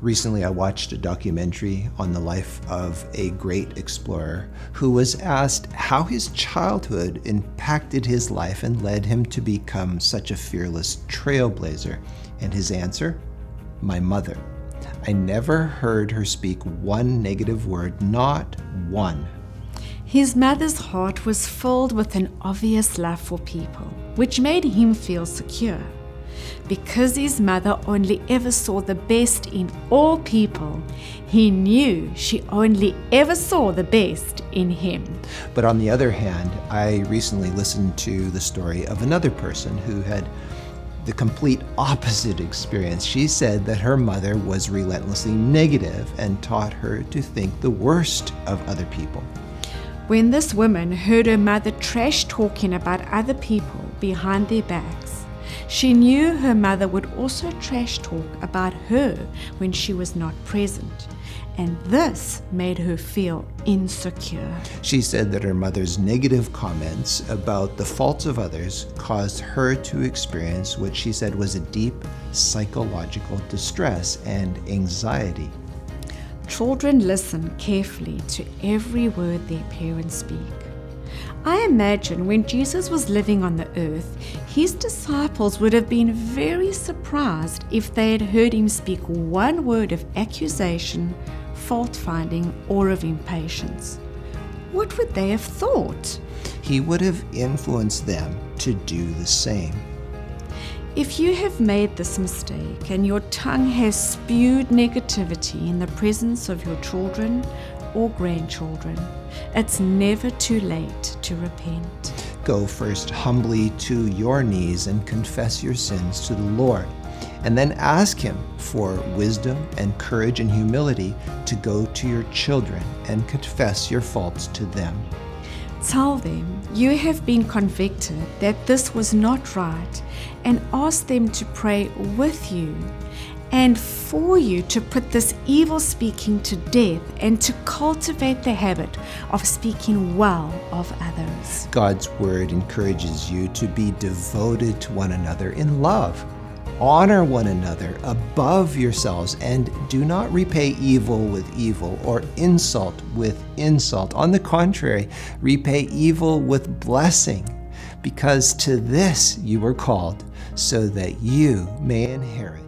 Recently, I watched a documentary on the life of a great explorer who was asked how his childhood impacted his life and led him to become such a fearless trailblazer. And his answer? My mother. I never heard her speak one negative word, not one. His mother's heart was filled with an obvious love for people, which made him feel secure. Because his mother only ever saw the best in all people, he knew she only ever saw the best in him. But on the other hand, I recently listened to the story of another person who had the complete opposite experience. She said that her mother was relentlessly negative and taught her to think the worst of other people. When this woman heard her mother trash talking about other people behind their backs, she knew her mother would also trash talk about her when she was not present, and this made her feel insecure. She said that her mother's negative comments about the faults of others caused her to experience what she said was a deep psychological distress and anxiety. Children listen carefully to every word their parents speak. I imagine when Jesus was living on the earth, his disciples would have been very surprised if they had heard him speak one word of accusation, fault finding, or of impatience. What would they have thought? He would have influenced them to do the same. If you have made this mistake and your tongue has spewed negativity in the presence of your children or grandchildren, it's never too late to repent. Go first humbly to your knees and confess your sins to the Lord, and then ask Him for wisdom and courage and humility to go to your children and confess your faults to them. Tell them you have been convicted that this was not right and ask them to pray with you and for you to put this evil speaking to death and to cultivate the habit of speaking well of others. God's word encourages you to be devoted to one another in love. Honor one another above yourselves and do not repay evil with evil or insult with insult. On the contrary, repay evil with blessing, because to this you were called, so that you may inherit